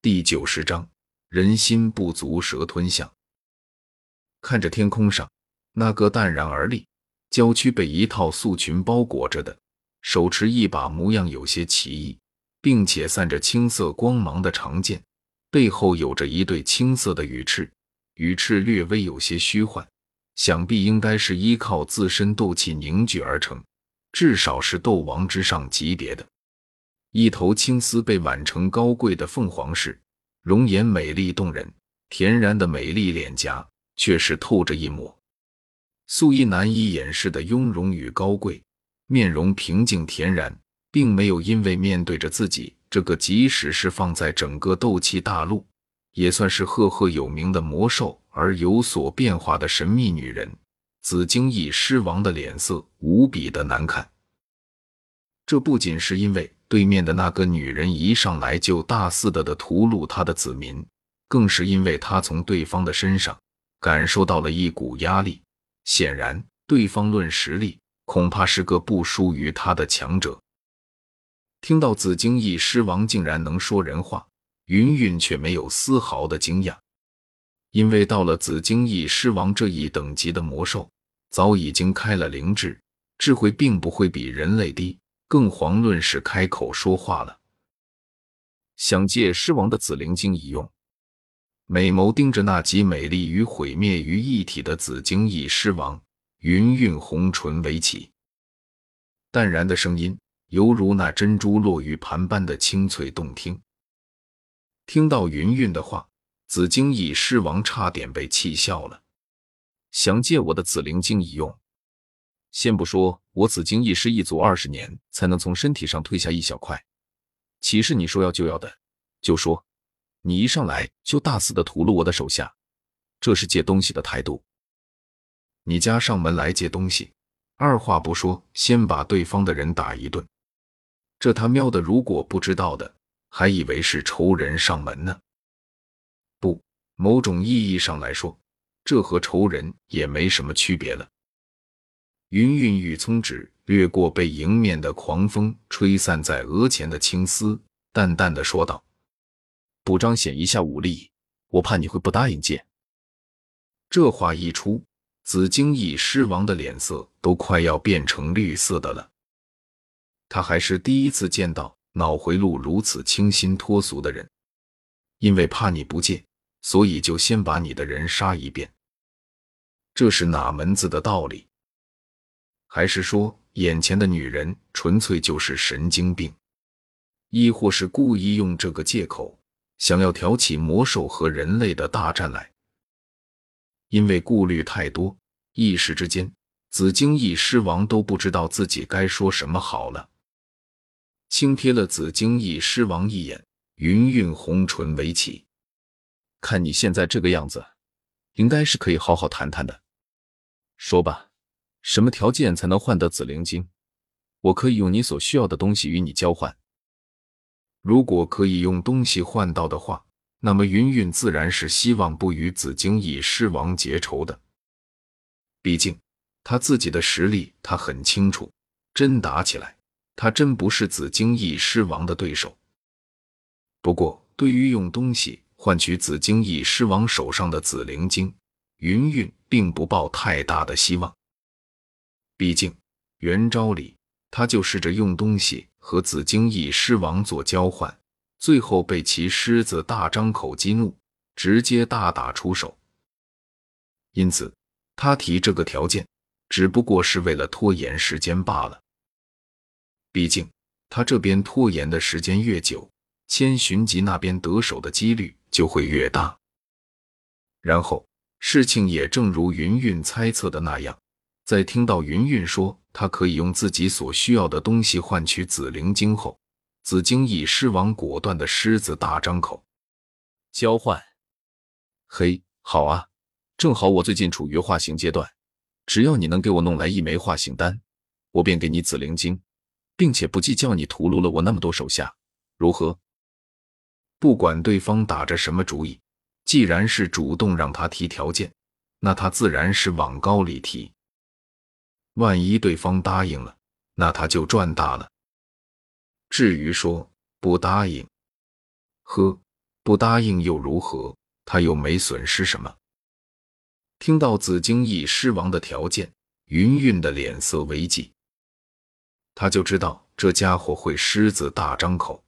第九十章，人心不足蛇吞象。看着天空上那个淡然而立、娇躯被一套素裙包裹着的，手持一把模样有些奇异，并且散着青色光芒的长剑，背后有着一对青色的羽翅，羽翅略微有些虚幻，想必应该是依靠自身斗气凝聚而成，至少是斗王之上级别的。一头青丝被挽成高贵的凤凰式，容颜美丽动人，恬然的美丽脸颊却是透着一抹素衣难以掩饰的雍容与高贵，面容平静恬然，并没有因为面对着自己这个即使是放在整个斗气大陆也算是赫赫有名的魔兽而有所变化的神秘女人。紫荆翼狮王的脸色无比的难看，这不仅是因为。对面的那个女人一上来就大肆的的屠戮他的子民，更是因为他从对方的身上感受到了一股压力。显然，对方论实力恐怕是个不输于他的强者。听到紫荆翼狮王竟然能说人话，云云却没有丝毫的惊讶，因为到了紫荆翼狮王这一等级的魔兽，早已经开了灵智，智慧并不会比人类低。更遑论是开口说话了。想借狮王的紫灵晶一用，美眸盯着那集美丽与毁灭于一体的紫晶翼狮王，云韵红唇微起，淡然的声音犹如那珍珠落玉盘般的清脆动听。听到云韵的话，紫晶翼狮王差点被气笑了。想借我的紫灵晶一用。先不说我紫金一师一族二十年才能从身体上退下一小块，岂是你说要就要的？就说你一上来就大肆的屠戮我的手下，这是借东西的态度。你家上门来借东西，二话不说，先把对方的人打一顿。这他喵的，如果不知道的，还以为是仇人上门呢。不，某种意义上来说，这和仇人也没什么区别了。云韵玉葱指掠过被迎面的狂风吹散在额前的青丝，淡淡的说道：“不彰显一下武力，我怕你会不答应借。”这话一出，紫荆翼狮王的脸色都快要变成绿色的了。他还是第一次见到脑回路如此清新脱俗的人，因为怕你不借，所以就先把你的人杀一遍。这是哪门子的道理？还是说，眼前的女人纯粹就是神经病，亦或是故意用这个借口想要挑起魔兽和人类的大战来？因为顾虑太多，一时之间，紫荆翼狮王都不知道自己该说什么好了。轻瞥了紫荆翼狮王一眼，云韵红唇微起，看你现在这个样子，应该是可以好好谈谈的。说吧。什么条件才能换得紫灵晶？我可以用你所需要的东西与你交换。如果可以用东西换到的话，那么云云自然是希望不与紫荆翼狮王结仇的。毕竟他自己的实力，他很清楚。真打起来，他真不是紫荆翼狮王的对手。不过，对于用东西换取紫荆翼狮王手上的紫灵晶，云云并不抱太大的希望。毕竟，原招里他就试着用东西和紫荆翼狮王做交换，最后被其狮子大张口激怒，直接大打出手。因此，他提这个条件，只不过是为了拖延时间罢了。毕竟，他这边拖延的时间越久，千寻疾那边得手的几率就会越大。然后，事情也正如云云猜测的那样。在听到云云说他可以用自己所需要的东西换取紫灵晶后，紫荆翼狮王果断的狮子大张口，交换。嘿，好啊，正好我最近处于化形阶段，只要你能给我弄来一枚化形丹，我便给你紫灵晶，并且不计较你屠戮了我那么多手下，如何？不管对方打着什么主意，既然是主动让他提条件，那他自然是往高里提。万一对方答应了，那他就赚大了。至于说不答应，呵，不答应又如何？他又没损失什么。听到紫荆翼狮王的条件，云云的脸色微霁，他就知道这家伙会狮子大张口。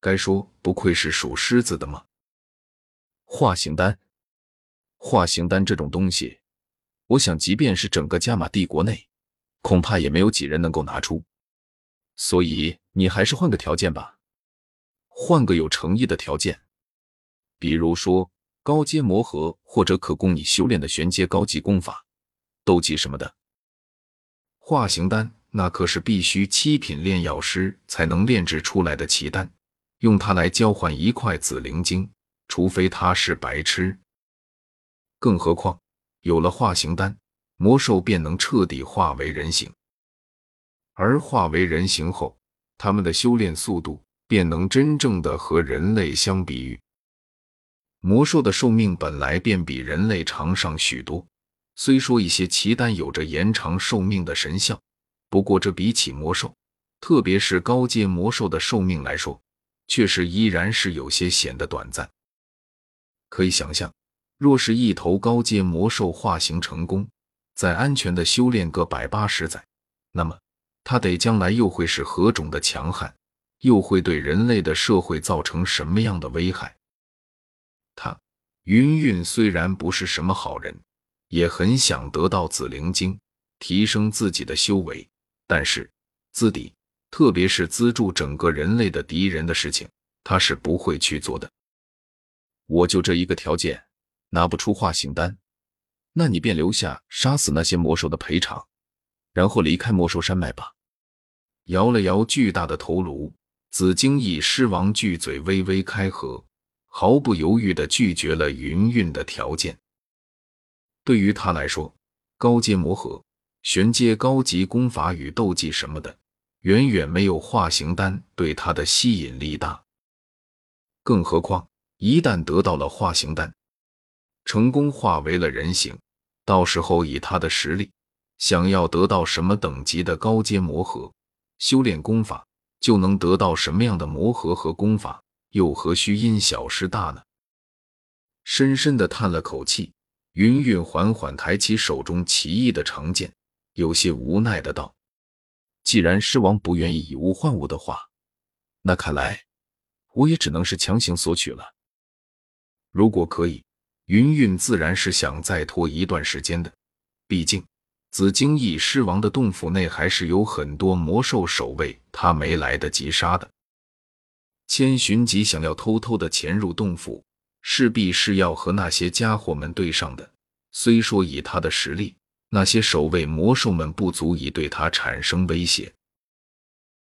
该说不愧是属狮子的吗？化形丹，化形丹这种东西，我想即便是整个加玛帝国内，恐怕也没有几人能够拿出。所以你还是换个条件吧，换个有诚意的条件，比如说高阶魔核，或者可供你修炼的玄阶高级功法、斗技什么的。化形丹那可是必须七品炼药师才能炼制出来的奇丹。用它来交换一块紫灵晶，除非他是白痴。更何况有了化形丹，魔兽便能彻底化为人形。而化为人形后，他们的修炼速度便能真正的和人类相比喻。魔兽的寿命本来便比人类长上许多，虽说一些奇丹有着延长寿命的神效，不过这比起魔兽，特别是高阶魔兽的寿命来说，却是依然是有些显得短暂。可以想象，若是一头高阶魔兽化形成功，在安全的修炼个百八十载，那么它得将来又会是何种的强悍，又会对人类的社会造成什么样的危害？他云云虽然不是什么好人，也很想得到紫灵晶，提升自己的修为，但是资底。特别是资助整个人类的敌人的事情，他是不会去做的。我就这一个条件，拿不出化形丹，那你便留下杀死那些魔兽的赔偿，然后离开魔兽山脉吧。摇了摇巨大的头颅，紫荆翼狮王巨嘴微微开合，毫不犹豫地拒绝了云韵的条件。对于他来说，高阶魔核、玄阶高级功法与斗技什么的。远远没有化形丹对他的吸引力大，更何况一旦得到了化形丹，成功化为了人形，到时候以他的实力，想要得到什么等级的高阶魔核，修炼功法就能得到什么样的魔核和功法，又何须因小失大呢？深深的叹了口气，云云缓缓抬起手中奇异的长剑，有些无奈的道。既然狮王不愿意以物换物的话，那看来我也只能是强行索取了。如果可以，云云自然是想再拖一段时间的。毕竟紫荆翼狮王的洞府内还是有很多魔兽守卫，他没来得及杀的。千寻疾想要偷偷的潜入洞府，势必是要和那些家伙们对上的。虽说以他的实力，那些守卫魔兽们不足以对他产生威胁，